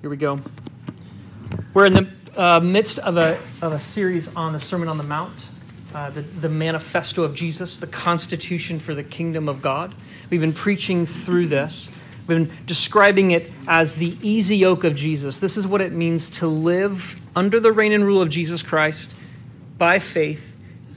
Here we go. We're in the uh, midst of a, of a series on the Sermon on the Mount, uh, the, the manifesto of Jesus, the constitution for the kingdom of God. We've been preaching through this. We've been describing it as the easy yoke of Jesus. This is what it means to live under the reign and rule of Jesus Christ by faith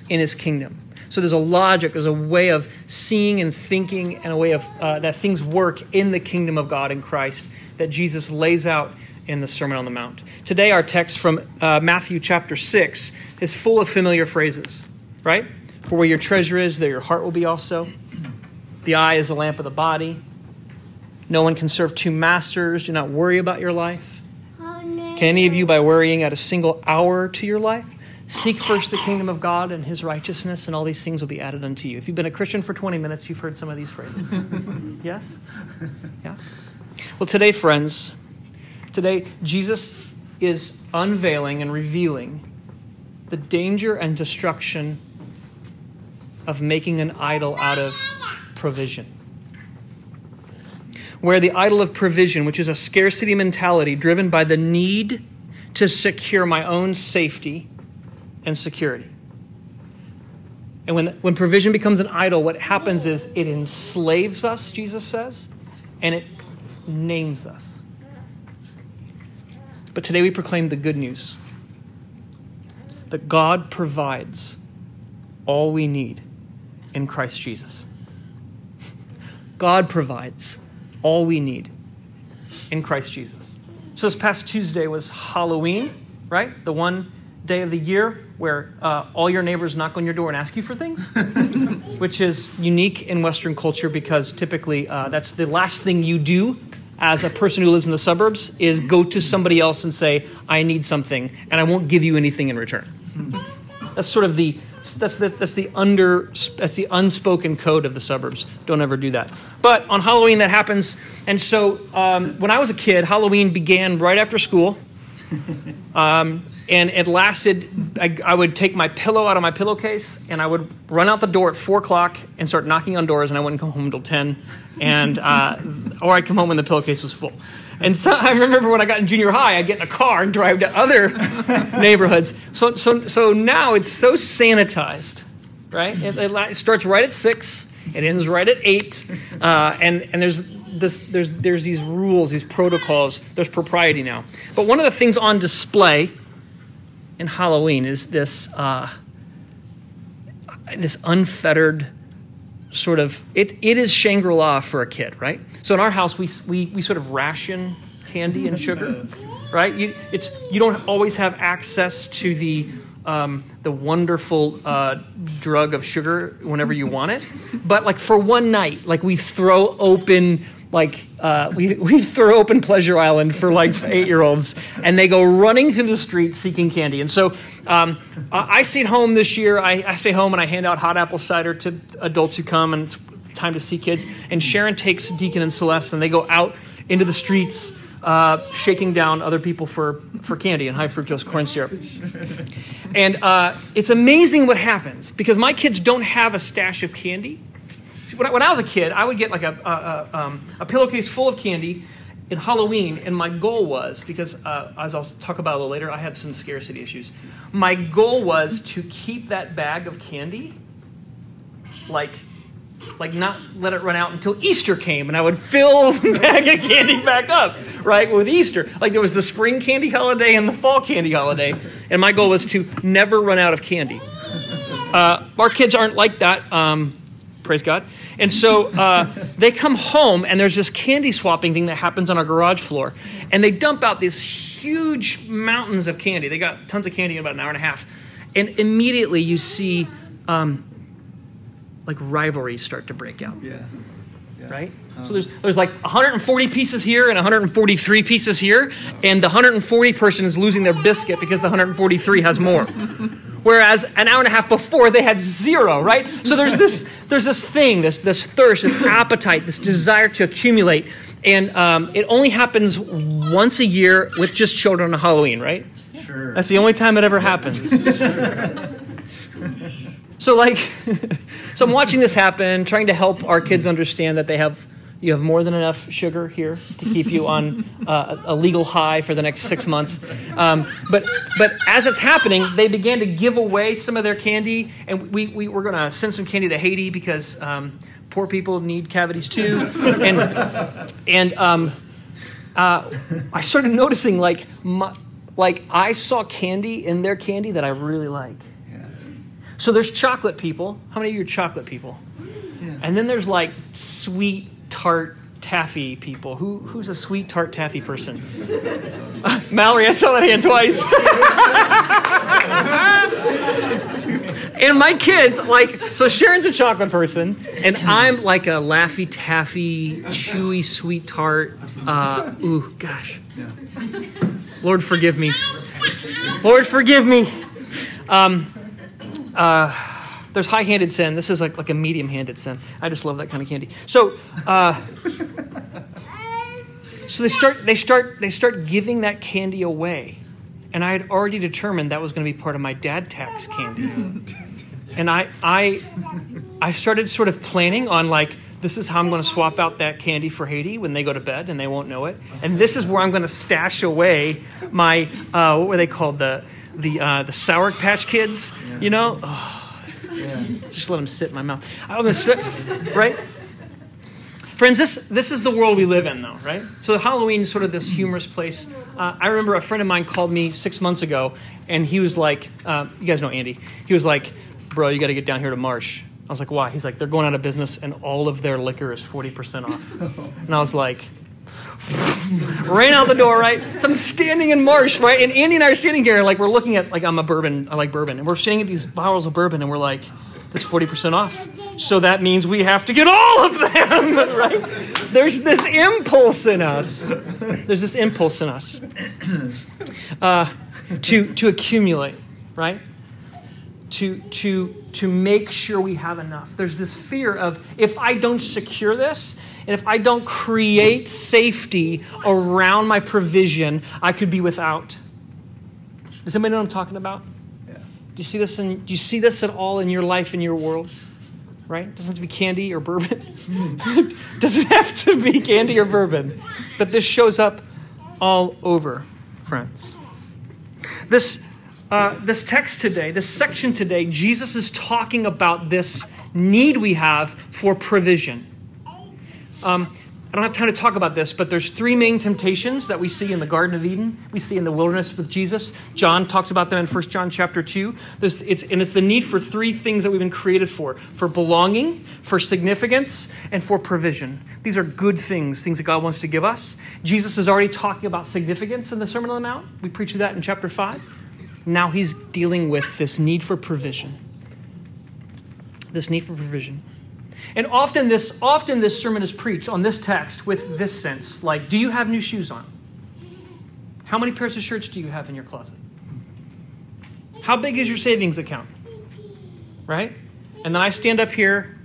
in his kingdom. So there's a logic, there's a way of seeing and thinking, and a way of uh, that things work in the kingdom of God in Christ that Jesus lays out in the Sermon on the Mount. Today, our text from uh, Matthew chapter 6 is full of familiar phrases, right? For where your treasure is, there your heart will be also. The eye is the lamp of the body. No one can serve two masters. Do not worry about your life. Can any of you, by worrying, add a single hour to your life? Seek first the kingdom of God and his righteousness, and all these things will be added unto you. If you've been a Christian for 20 minutes, you've heard some of these phrases. yes? Yeah? Well, today, friends, today, Jesus is unveiling and revealing the danger and destruction of making an idol out of provision. Where the idol of provision, which is a scarcity mentality driven by the need to secure my own safety and security. And when, when provision becomes an idol, what happens is it enslaves us, Jesus says, and it names us. But today we proclaim the good news that God provides all we need in Christ Jesus. God provides all we need in Christ Jesus. So this past Tuesday was Halloween, right? The one day of the year where uh, all your neighbors knock on your door and ask you for things, which is unique in Western culture because typically uh, that's the last thing you do as a person who lives in the suburbs is go to somebody else and say, I need something, and I won't give you anything in return. That's sort of the that's the, that's the under that's the unspoken code of the suburbs. Don't ever do that. But on Halloween that happens, and so um, when I was a kid, Halloween began right after school. Um, and it lasted. I, I, would take my pillow out of my pillowcase and I would run out the door at four o'clock and start knocking on doors, and I wouldn't come home until ten, and uh, or I'd come home when the pillowcase was full. And so I remember when I got in junior high, I'd get in a car and drive to other neighborhoods. So, so, so now it's so sanitized, right? It, it starts right at six, it ends right at eight, uh, and and there's this, there's, there's these rules, these protocols, there's propriety now. But one of the things on display in Halloween is this, uh, this unfettered sort of, it, it is Shangri La for a kid, right? So in our house, we, we, we sort of ration candy and sugar, right? You, it's, you don't always have access to the um, the wonderful uh, drug of sugar whenever you want it. But like for one night, like we throw open like uh, we, we throw open pleasure island for like eight year olds and they go running through the streets seeking candy and so um, i stayed home this year I, I stay home and i hand out hot apple cider to adults who come and it's time to see kids and sharon takes deacon and celeste and they go out into the streets uh, shaking down other people for, for candy and high fructose corn syrup. And uh, it's amazing what happens because my kids don't have a stash of candy. See, when I, when I was a kid, I would get like a, a, a, um, a pillowcase full of candy in Halloween, and my goal was because, uh, as I'll talk about a little later, I have some scarcity issues. My goal was to keep that bag of candy, like, like not let it run out until Easter came, and I would fill the bag of candy back up, right, with Easter. Like there was the spring candy holiday and the fall candy holiday, and my goal was to never run out of candy. Uh, our kids aren't like that. Um, praise God. And so uh, they come home, and there's this candy swapping thing that happens on our garage floor. And they dump out these huge mountains of candy. They got tons of candy in about an hour and a half. And immediately you see um, like rivalries start to break out. Yeah. yeah. Right? Um, so there's, there's like 140 pieces here and 143 pieces here, and the 140 person is losing their biscuit because the 143 has more. Whereas an hour and a half before they had zero, right? So there's this, there's this thing, this, this thirst, this appetite, this desire to accumulate. And um, it only happens once a year with just children on Halloween, right? Sure. That's the only time it ever happens. so, like, so I'm watching this happen, trying to help our kids understand that they have You have more than enough sugar here to keep you on uh, a legal high for the next six months. Um, but, but as it's happening, they began to give away some of their candy, and we, we were going to send some candy to Haiti because um, poor people need cavities too. And, and um, uh, I started noticing, like, my, like I saw candy in their candy that I really like. Yeah. So there's chocolate people. How many of you are chocolate people? Yeah. And then there's like sweet tart taffy people. Who who's a sweet tart taffy person? Uh, Mallory, I saw that hand twice. and my kids like so Sharon's a chocolate person, and I'm like a laffy taffy, chewy sweet tart. Uh, ooh, gosh. Lord forgive me. Lord forgive me. Um, uh, there's high-handed sin. This is like, like a medium-handed sin. I just love that kind of candy. So, uh, so they start they start they start giving that candy away, and I had already determined that was going to be part of my dad tax candy, and I I I started sort of planning on like this is how I'm going to swap out that candy for Haiti when they go to bed and they won't know it, and this is where I'm going to stash away my uh, what were they called the the uh, the Sour Patch Kids, you know. Oh. Just let them sit in my mouth. Right? Friends, this, this is the world we live in, though, right? So Halloween is sort of this humorous place. Uh, I remember a friend of mine called me six months ago, and he was like, uh, you guys know Andy. He was like, bro, you got to get down here to Marsh. I was like, why? He's like, they're going out of business, and all of their liquor is 40% off. And I was like, ran out the door, right? So I'm standing in Marsh, right? And Andy and I are standing here, like we're looking at, like I'm a bourbon, I like bourbon, and we're standing at these bottles of bourbon, and we're like, this 40% off. So that means we have to get all of them, right? There's this impulse in us. There's this impulse in us uh, to to accumulate, right? To to to make sure we have enough. There's this fear of if I don't secure this, and if I don't create safety around my provision, I could be without. Does anybody know what I'm talking about? Do you see this in, do you see this at all in your life in your world? Right? Doesn't have to be candy or bourbon. doesn't have to be candy or bourbon. But this shows up all over, friends. This uh, this text today, this section today, Jesus is talking about this need we have for provision. Um, I don't have time to talk about this, but there's three main temptations that we see in the Garden of Eden. We see in the wilderness with Jesus. John talks about them in 1 John chapter 2. it's, and it's the need for three things that we've been created for for belonging, for significance, and for provision. These are good things, things that God wants to give us. Jesus is already talking about significance in the Sermon on the Mount. We preached that in chapter 5. Now he's dealing with this need for provision. This need for provision. And often this, often this sermon is preached on this text with this sense like, do you have new shoes on? How many pairs of shirts do you have in your closet? How big is your savings account? Right? And then I stand up here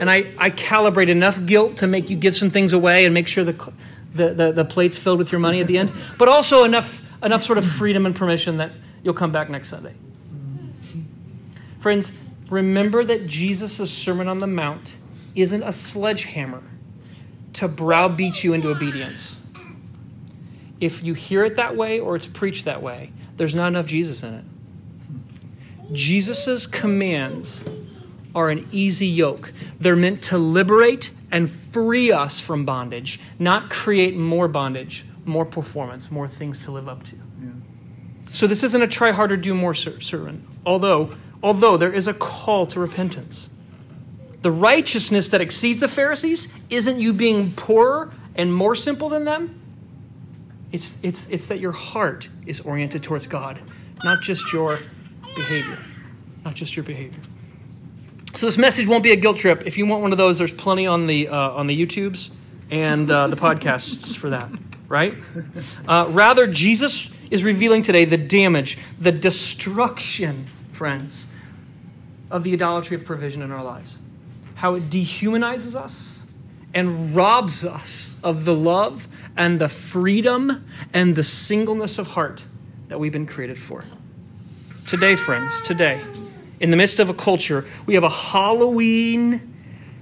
and I, I calibrate enough guilt to make you give some things away and make sure the, the, the, the plate's filled with your money at the end, but also enough, enough sort of freedom and permission that you'll come back next Sunday. Friends, remember that Jesus' Sermon on the Mount isn't a sledgehammer to browbeat you into obedience. If you hear it that way or it's preached that way, there's not enough Jesus in it. Jesus' commands are an easy yoke. They're meant to liberate and free us from bondage, not create more bondage, more performance, more things to live up to. Yeah. So this isn't a try harder, do more sermon. Although, although there is a call to repentance. The righteousness that exceeds the Pharisees isn't you being poorer and more simple than them. It's, it's, it's that your heart is oriented towards God, not just your behavior. Not just your behavior. So this message won't be a guilt trip. If you want one of those, there's plenty on the uh, on the YouTubes and uh, the podcasts for that. Right? Uh, rather, Jesus is revealing today the damage, the destruction, friends, of the idolatry of provision in our lives how it dehumanizes us and robs us of the love and the freedom and the singleness of heart that we've been created for. Today, friends, today, in the midst of a culture, we have a Halloween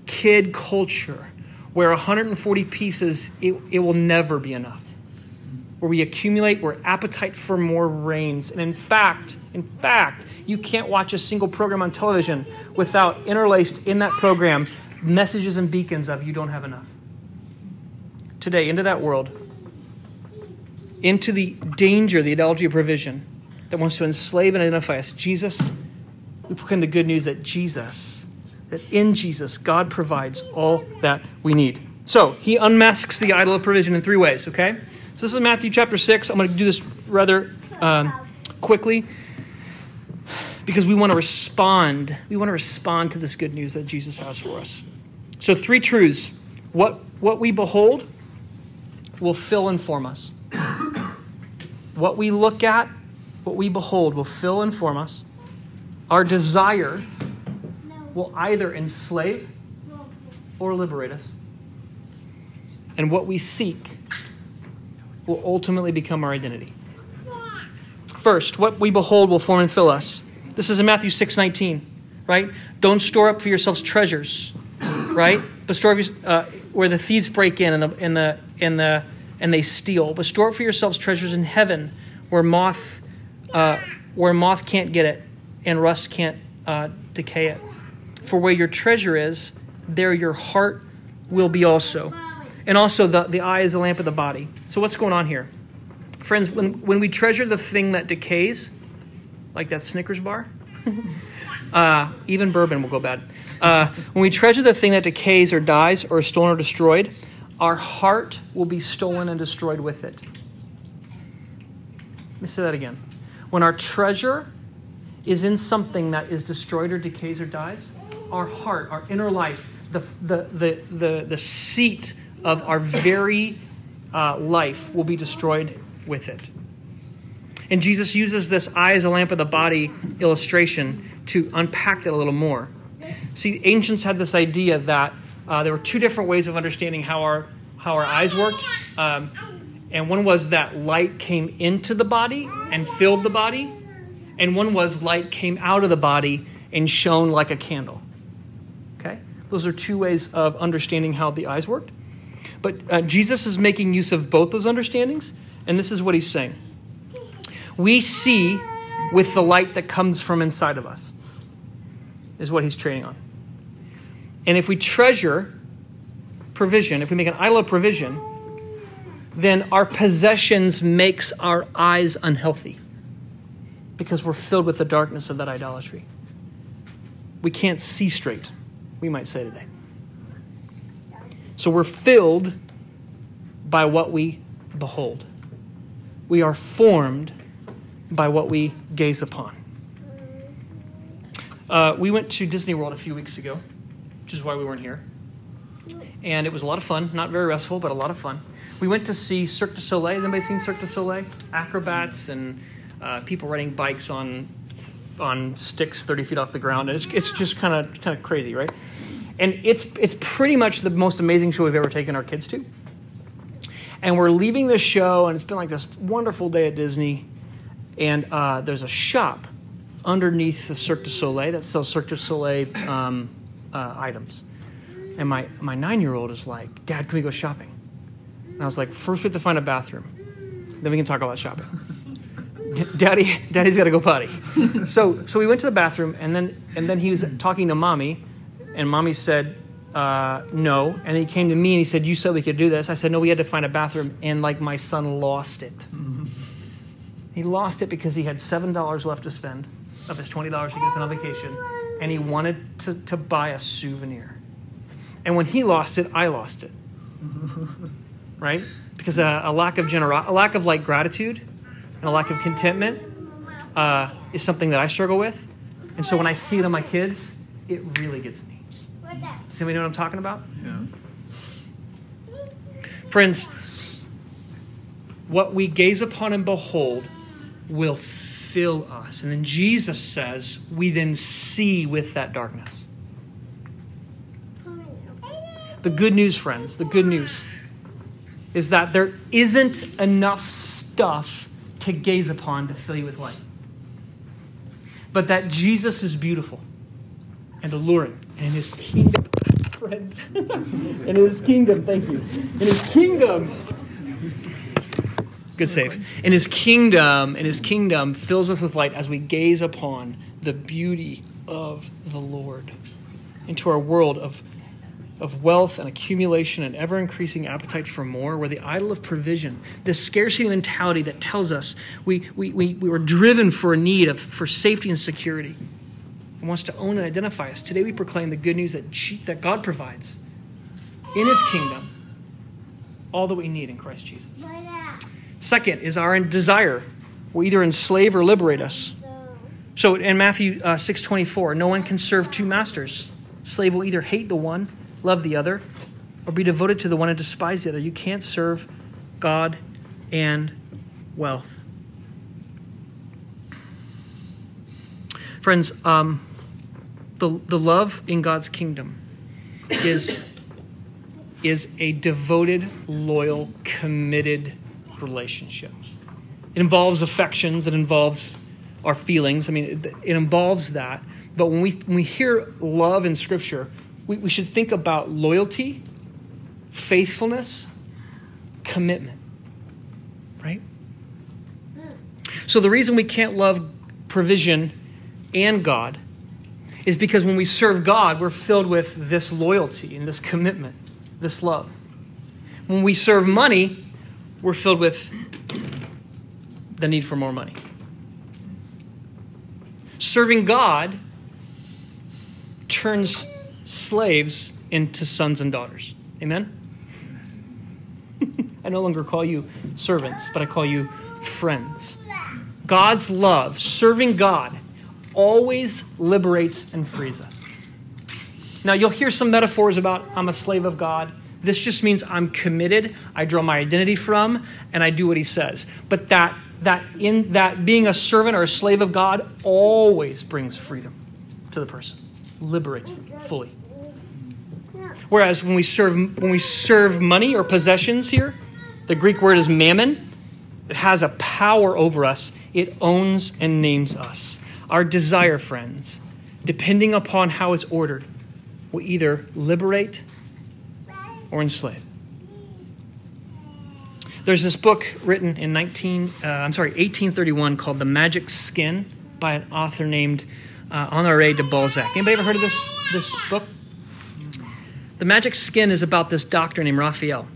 kid culture where 140 pieces, it, it will never be enough. Where we accumulate, where appetite for more reigns. And in fact, in fact, you can't watch a single program on television without interlaced in that program messages and beacons of you don't have enough. Today, into that world, into the danger, the idolatry of provision that wants to enslave and identify us. Jesus, we proclaim the good news that Jesus, that in Jesus, God provides all that we need. So he unmasks the idol of provision in three ways, okay? So this is Matthew chapter 6. I'm going to do this rather um, quickly because we want to respond. We want to respond to this good news that Jesus has for us. So, three truths. What, what we behold will fill and form us. what we look at, what we behold, will fill and form us. Our desire will either enslave or liberate us. And what we seek will ultimately become our identity. First, what we behold will form and fill us. This is in Matthew 6 19, right? Don't store up for yourselves treasures right? But store uh, where the thieves break in and the, and the and the and they steal. But store up for yourselves treasures in heaven, where moth uh, where moth can't get it and rust can't uh, decay it. For where your treasure is, there your heart will be also. And also, the, the eye is the lamp of the body. So, what's going on here? Friends, when, when we treasure the thing that decays, like that Snickers bar, uh, even bourbon will go bad. Uh, when we treasure the thing that decays or dies or is stolen or destroyed, our heart will be stolen and destroyed with it. Let me say that again. When our treasure is in something that is destroyed or decays or dies, our heart, our inner life, the, the, the, the, the seat of our very uh, life will be destroyed with it. And Jesus uses this eye as a lamp of the body illustration to unpack that a little more. See, ancients had this idea that uh, there were two different ways of understanding how our how our eyes worked, um, and one was that light came into the body and filled the body, and one was light came out of the body and shone like a candle. Okay, those are two ways of understanding how the eyes worked. But uh, Jesus is making use of both those understandings, and this is what he's saying. We see with the light that comes from inside of us is what he's training on. And if we treasure provision, if we make an idol of provision, then our possessions makes our eyes unhealthy because we're filled with the darkness of that idolatry. We can't see straight, we might say today. So we're filled by what we behold. We are formed by what we gaze upon. Uh, we went to Disney World a few weeks ago, which is why we weren't here. And it was a lot of fun. Not very restful, but a lot of fun. We went to see Cirque du Soleil. Has anybody seen Cirque du Soleil? Acrobats and uh, people riding bikes on on sticks 30 feet off the ground. And it's, it's just kind of kind of crazy, right? And it's it's pretty much the most amazing show we've ever taken our kids to. And we're leaving the show, and it's been like this wonderful day at Disney. And uh, there's a shop underneath the Cirque du Soleil that sells Cirque du Soleil um, uh, items. And my, my nine year old is like, Dad, can we go shopping? And I was like, First, we have to find a bathroom. Then we can talk about shopping. Daddy, Daddy's got to go potty. so, so we went to the bathroom, and then, and then he was talking to mommy, and mommy said, uh, no. And he came to me and he said, You said we could do this. I said, No, we had to find a bathroom. And like my son lost it. He lost it because he had $7 left to spend of his $20 to get us on vacation, and he wanted to, to buy a souvenir. And when he lost it, I lost it. right? Because a, a lack of generosity, a lack of like gratitude and a lack of contentment uh, is something that I struggle with. And so when I see it in my kids, it really gets me. Does anybody know what I'm talking about? Yeah. Friends, what we gaze upon and behold will fill us. And then Jesus says, we then see with that darkness. The good news, friends, the good news is that there isn't enough stuff to gaze upon to fill you with light. But that Jesus is beautiful and alluring, and his kingdom friends. in his kingdom, thank you. In his kingdom. Good save. In his kingdom, in his kingdom fills us with light as we gaze upon the beauty of the Lord into our world of, of wealth and accumulation and ever increasing appetite for more. We're the idol of provision, this scarcity mentality that tells us we, we, we, we were driven for a need of, for safety and security and wants to own and identify us. Today we proclaim the good news that, that God provides in his kingdom all that we need in Christ Jesus. Second is our desire will either enslave or liberate us. So in Matthew uh, 6:24, no one can serve two masters. Slave will either hate the one, love the other, or be devoted to the one and despise the other. You can't serve God and wealth. Friends, um, the, the love in God's kingdom is, is a devoted, loyal, committed relationship. It involves affections, it involves our feelings. I mean, it, it involves that. But when we, when we hear love in Scripture, we, we should think about loyalty, faithfulness, commitment. Right? So the reason we can't love provision and God is because when we serve God, we're filled with this loyalty and this commitment, this love. When we serve money, we're filled with the need for more money. Serving God turns slaves into sons and daughters. Amen? I no longer call you servants, but I call you friends. God's love, serving God, always liberates and frees us. Now, you'll hear some metaphors about I'm a slave of God. This just means I'm committed, I draw my identity from, and I do what he says. But that that in that being a servant or a slave of God always brings freedom to the person, liberates them fully. Whereas when we serve when we serve money or possessions here, the Greek word is mammon. It has a power over us. It owns and names us our desire, friends, depending upon how it's ordered, will either liberate or enslave. There's this book written in 19, uh, I'm sorry, 1831 called The Magic Skin by an author named uh, Honoré de Balzac. Anybody ever heard of this, this book? The Magic Skin is about this doctor named Raphael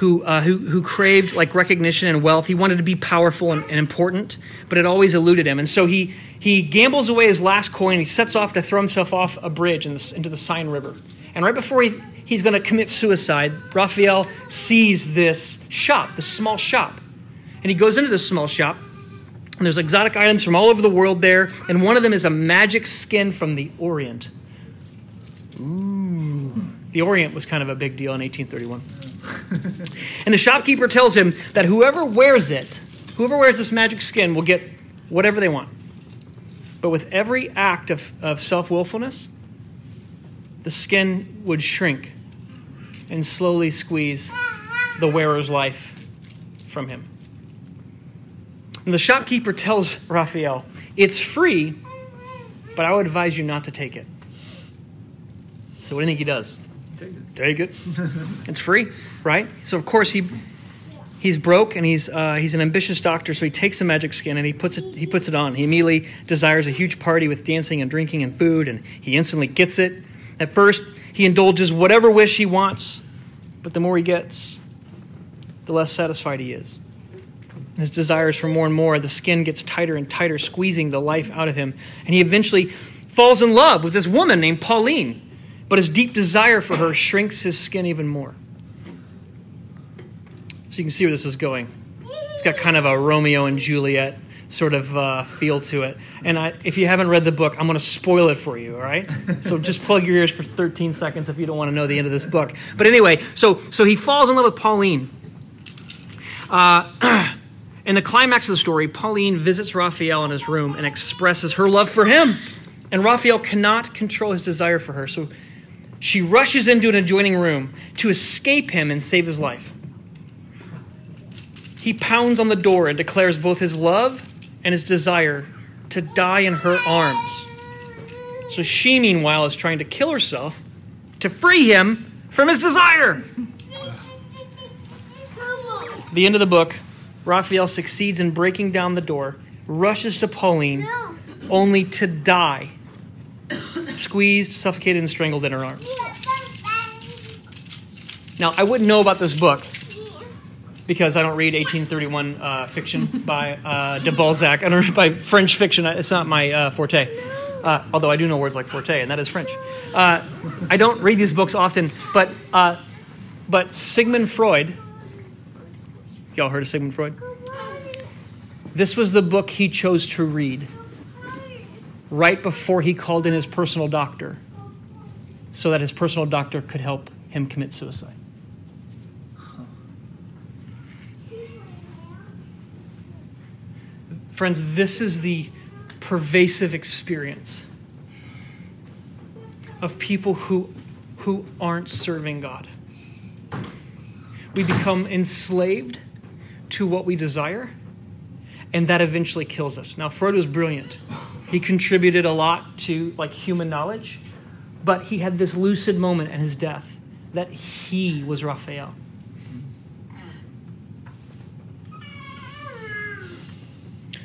who, uh, who, who craved like recognition and wealth. He wanted to be powerful and, and important, but it always eluded him. And so he, he gambles away his last coin. He sets off to throw himself off a bridge in the, into the Seine River. And right before he, he's going to commit suicide, Raphael sees this shop, this small shop. And he goes into this small shop, and there's exotic items from all over the world there, and one of them is a magic skin from the Orient. Ooh. The Orient was kind of a big deal in 1831. And the shopkeeper tells him that whoever wears it, whoever wears this magic skin, will get whatever they want. But with every act of, of self willfulness, the skin would shrink and slowly squeeze the wearer's life from him. And the shopkeeper tells Raphael, It's free, but I would advise you not to take it. So, what do you think he does? Take it. Take it. it's free, right? So of course he he's broke and he's uh, he's an ambitious doctor. So he takes the magic skin and he puts it he puts it on. He immediately desires a huge party with dancing and drinking and food, and he instantly gets it. At first, he indulges whatever wish he wants, but the more he gets, the less satisfied he is. His desires for more and more, the skin gets tighter and tighter, squeezing the life out of him, and he eventually falls in love with this woman named Pauline but his deep desire for her shrinks his skin even more. So you can see where this is going. It's got kind of a Romeo and Juliet sort of uh, feel to it. And I, if you haven't read the book, I'm going to spoil it for you, all right? so just plug your ears for 13 seconds if you don't want to know the end of this book. But anyway, so, so he falls in love with Pauline. Uh, in the climax of the story, Pauline visits Raphael in his room and expresses her love for him. And Raphael cannot control his desire for her. So she rushes into an adjoining room to escape him and save his life. He pounds on the door and declares both his love and his desire to die in her arms. So she, meanwhile, is trying to kill herself to free him from his desire. The end of the book, Raphael succeeds in breaking down the door, rushes to Pauline, only to die, squeezed, suffocated, and strangled in her arms. Now, I wouldn't know about this book because I don't read 1831 uh, fiction by uh, de Balzac. I don't read by French fiction. It's not my uh, forte. Uh, although I do know words like forte, and that is French. Uh, I don't read these books often, but uh, but Sigmund Freud. Y'all heard of Sigmund Freud? This was the book he chose to read right before he called in his personal doctor, so that his personal doctor could help him commit suicide. Friends, this is the pervasive experience of people who, who aren't serving God. We become enslaved to what we desire, and that eventually kills us. Now, Freud was brilliant. He contributed a lot to like human knowledge, but he had this lucid moment at his death that he was Raphael.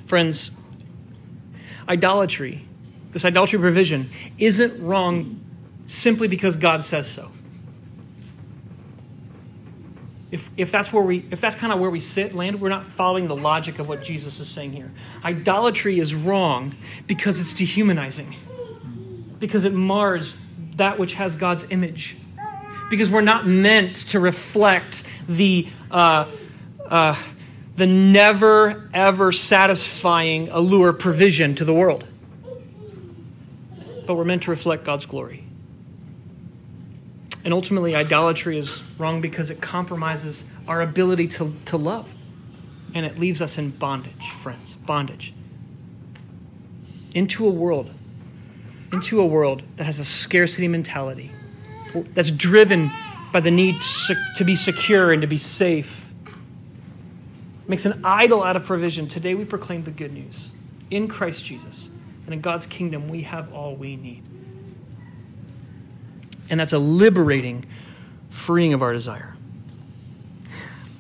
Friends, idolatry, this idolatry provision, isn't wrong simply because God says so. If, that's where we if that's kind of where we sit land we're not following the logic of what jesus is saying here idolatry is wrong because it's dehumanizing because it mars that which has god's image because we're not meant to reflect the uh, uh, the never ever satisfying allure provision to the world. But we're meant to reflect God's glory. And ultimately, idolatry is wrong because it compromises our ability to, to love. And it leaves us in bondage, friends. Bondage. Into a world, into a world that has a scarcity mentality, that's driven by the need to, to be secure and to be safe makes an idol out of provision. Today we proclaim the good news. In Christ Jesus and in God's kingdom, we have all we need. And that's a liberating freeing of our desire.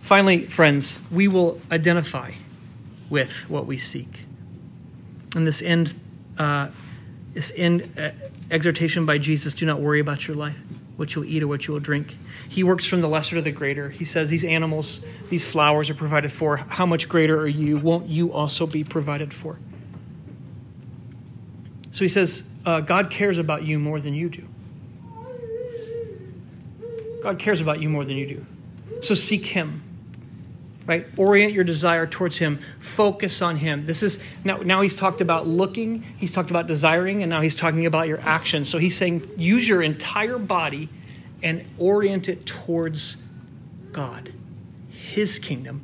Finally, friends, we will identify with what we seek. And this end, uh, this end uh, exhortation by Jesus do not worry about your life, what you'll eat or what you will drink he works from the lesser to the greater. He says, These animals, these flowers are provided for. How much greater are you? Won't you also be provided for? So he says, uh, God cares about you more than you do. God cares about you more than you do. So seek Him. Right? Orient your desire towards Him. Focus on Him. This is now, now he's talked about looking, he's talked about desiring, and now he's talking about your actions. So he's saying use your entire body and orient it towards God, His kingdom,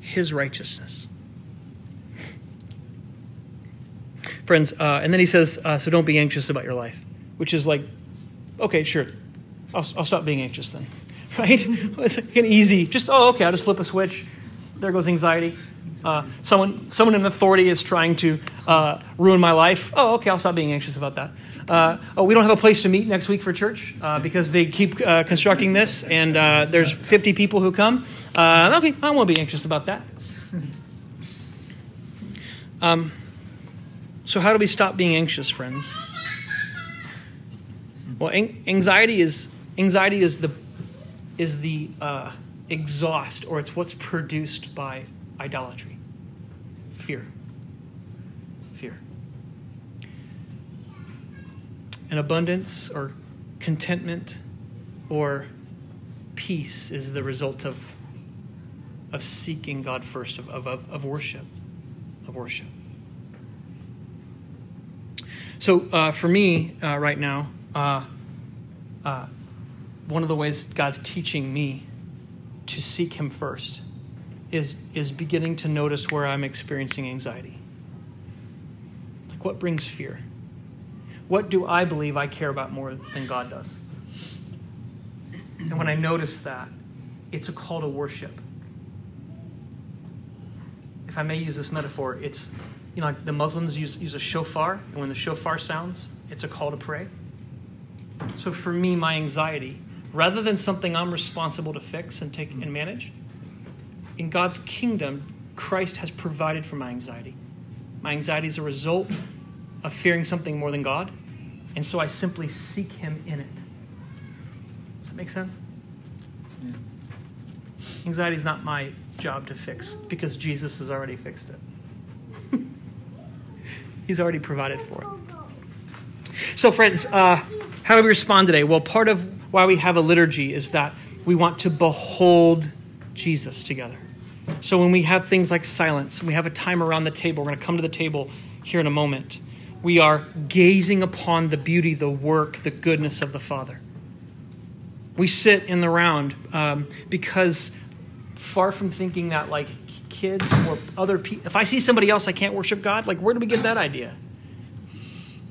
His righteousness. Friends, uh, and then he says, uh, so don't be anxious about your life, which is like, okay, sure, I'll, I'll stop being anxious then, right? it's an easy, just, oh, okay, I'll just flip a switch. There goes anxiety. Uh, someone, someone in authority is trying to uh, ruin my life. Oh, okay, I'll stop being anxious about that. Uh, oh, we don't have a place to meet next week for church uh, because they keep uh, constructing this, and uh, there's 50 people who come. Uh, okay, I won't be anxious about that. Um, so, how do we stop being anxious, friends? Well, anxiety is anxiety is the is the uh, exhaust, or it's what's produced by idolatry, fear. Fear. And abundance or contentment or peace is the result of, of seeking God first, of, of, of worship. Of worship. So uh, for me uh, right now, uh, uh, one of the ways God's teaching me to seek Him first is, is beginning to notice where I'm experiencing anxiety. Like what brings fear? What do I believe I care about more than God does? And when I notice that, it's a call to worship. If I may use this metaphor, it's, you know, like the Muslims use, use a shofar, and when the shofar sounds, it's a call to pray. So for me, my anxiety, rather than something I'm responsible to fix and take and manage, in God's kingdom, Christ has provided for my anxiety. My anxiety is a result of fearing something more than God, and so I simply seek Him in it. Does that make sense? Yeah. Anxiety is not my job to fix because Jesus has already fixed it. He's already provided for it. So, friends, uh, how do we respond today? Well, part of why we have a liturgy is that we want to behold Jesus together. So, when we have things like silence, we have a time around the table, we're going to come to the table here in a moment. We are gazing upon the beauty, the work, the goodness of the Father. We sit in the round um, because far from thinking that, like, kids or other people, if I see somebody else I can't worship God, like, where do we get that idea?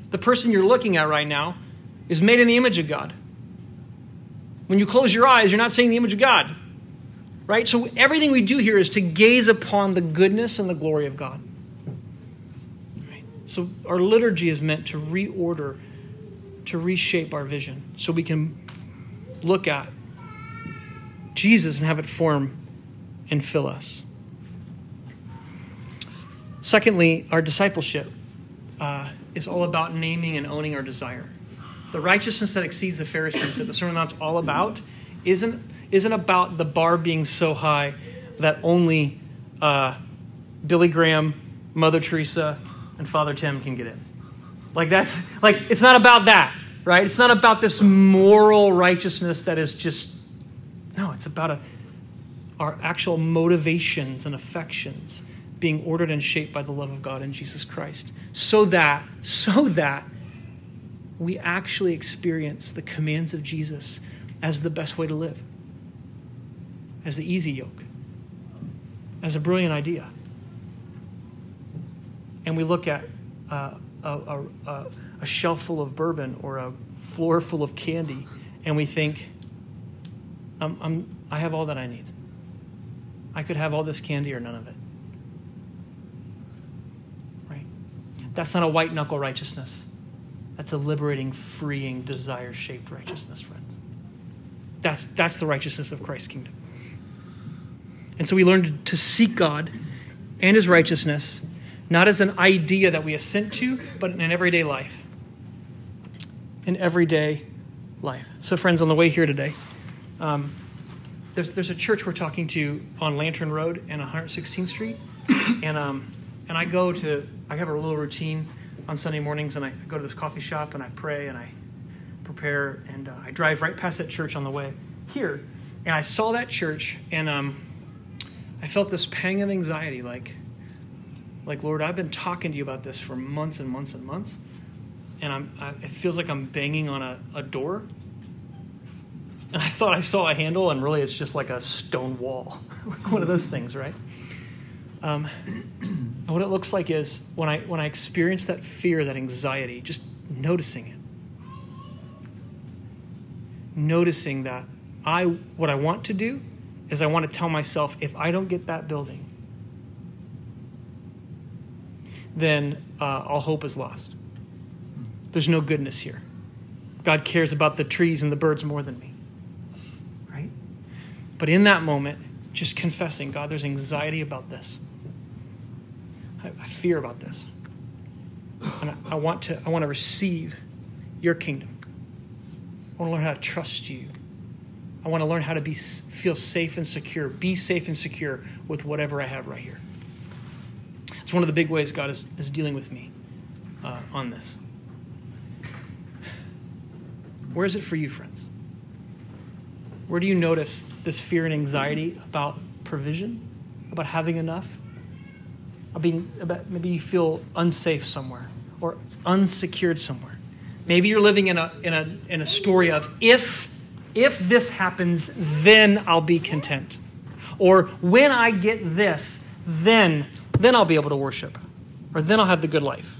The person you're looking at right now is made in the image of God. When you close your eyes, you're not seeing the image of God. Right? So everything we do here is to gaze upon the goodness and the glory of God. Right? So our liturgy is meant to reorder, to reshape our vision so we can look at Jesus and have it form and fill us. Secondly, our discipleship uh, is all about naming and owning our desire. The righteousness that exceeds the Pharisees that the Sermon on Mount's all about isn't, isn't about the bar being so high that only uh, Billy Graham, Mother Teresa, and Father Tim can get in. Like that's like it's not about that, right? It's not about this moral righteousness that is just no, it's about a, our actual motivations and affections being ordered and shaped by the love of God in Jesus Christ. So that, so that we actually experience the commands of Jesus as the best way to live, as the easy yoke, as a brilliant idea. And we look at uh, a, a, a shelf full of bourbon or a floor full of candy, and we think, I'm, I'm, I have all that I need. I could have all this candy or none of it. Right? That's not a white knuckle righteousness. That's a liberating, freeing, desire shaped righteousness, friends. That's, that's the righteousness of Christ's kingdom. And so we learn to seek God and his righteousness, not as an idea that we assent to, but in an everyday life. In everyday life. So, friends, on the way here today, um, there's, there's a church we're talking to on Lantern Road and 116th Street. And, um, and I go to, I have a little routine on Sunday mornings, and I go to this coffee shop and I pray and I prepare, and uh, I drive right past that church on the way here, and I saw that church, and um, I felt this pang of anxiety, like, like Lord, I've been talking to you about this for months and months and months, and I'm, I, it feels like I'm banging on a, a door. And I thought I saw a handle, and really it's just like a stone wall, one of those things, right? Um, and what it looks like is when I when I experience that fear, that anxiety, just noticing it. Noticing that I what I want to do is I want to tell myself if I don't get that building, then uh, all hope is lost. There's no goodness here. God cares about the trees and the birds more than me. Right? But in that moment, just confessing, God, there's anxiety about this. I, I fear about this. And I, I, want to, I want to receive your kingdom. I want to learn how to trust you. I want to learn how to be, feel safe and secure, be safe and secure with whatever I have right here. It's one of the big ways God is, is dealing with me uh, on this. Where is it for you, friends? Where do you notice this fear and anxiety about provision, about having enough? Being, maybe you feel unsafe somewhere or unsecured somewhere. Maybe you're living in a, in a, in a story of if, if this happens, then I'll be content. Or when I get this, then, then I'll be able to worship. Or then I'll have the good life.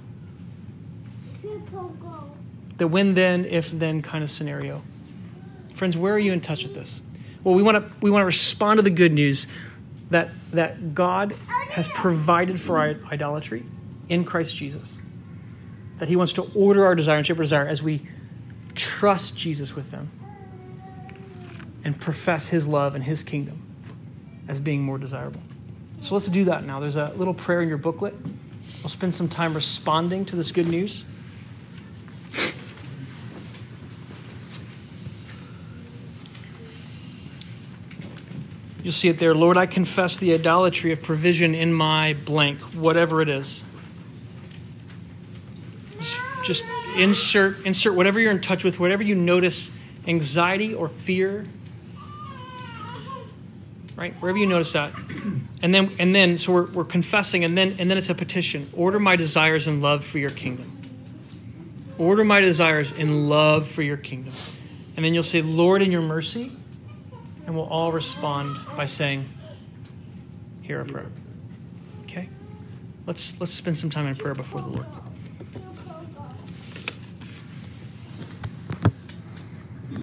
The when then, if then kind of scenario. Friends, where are you in touch with this? Well, we want to we want to respond to the good news that, that God has provided for our idolatry in Christ Jesus. That He wants to order our desire and shape our desire as we trust Jesus with them and profess his love and his kingdom as being more desirable. So let's do that now. There's a little prayer in your booklet. We'll spend some time responding to this good news. You'll see it there. Lord, I confess the idolatry of provision in my blank, whatever it is. Just insert insert whatever you're in touch with, whatever you notice anxiety or fear. Right? Wherever you notice that. And then and then so we're, we're confessing and then and then it's a petition. Order my desires in love for your kingdom. Order my desires in love for your kingdom. And then you'll say, Lord, in your mercy, and we'll all respond by saying, Hear our prayer. Okay? Let's let's spend some time in prayer before the Lord.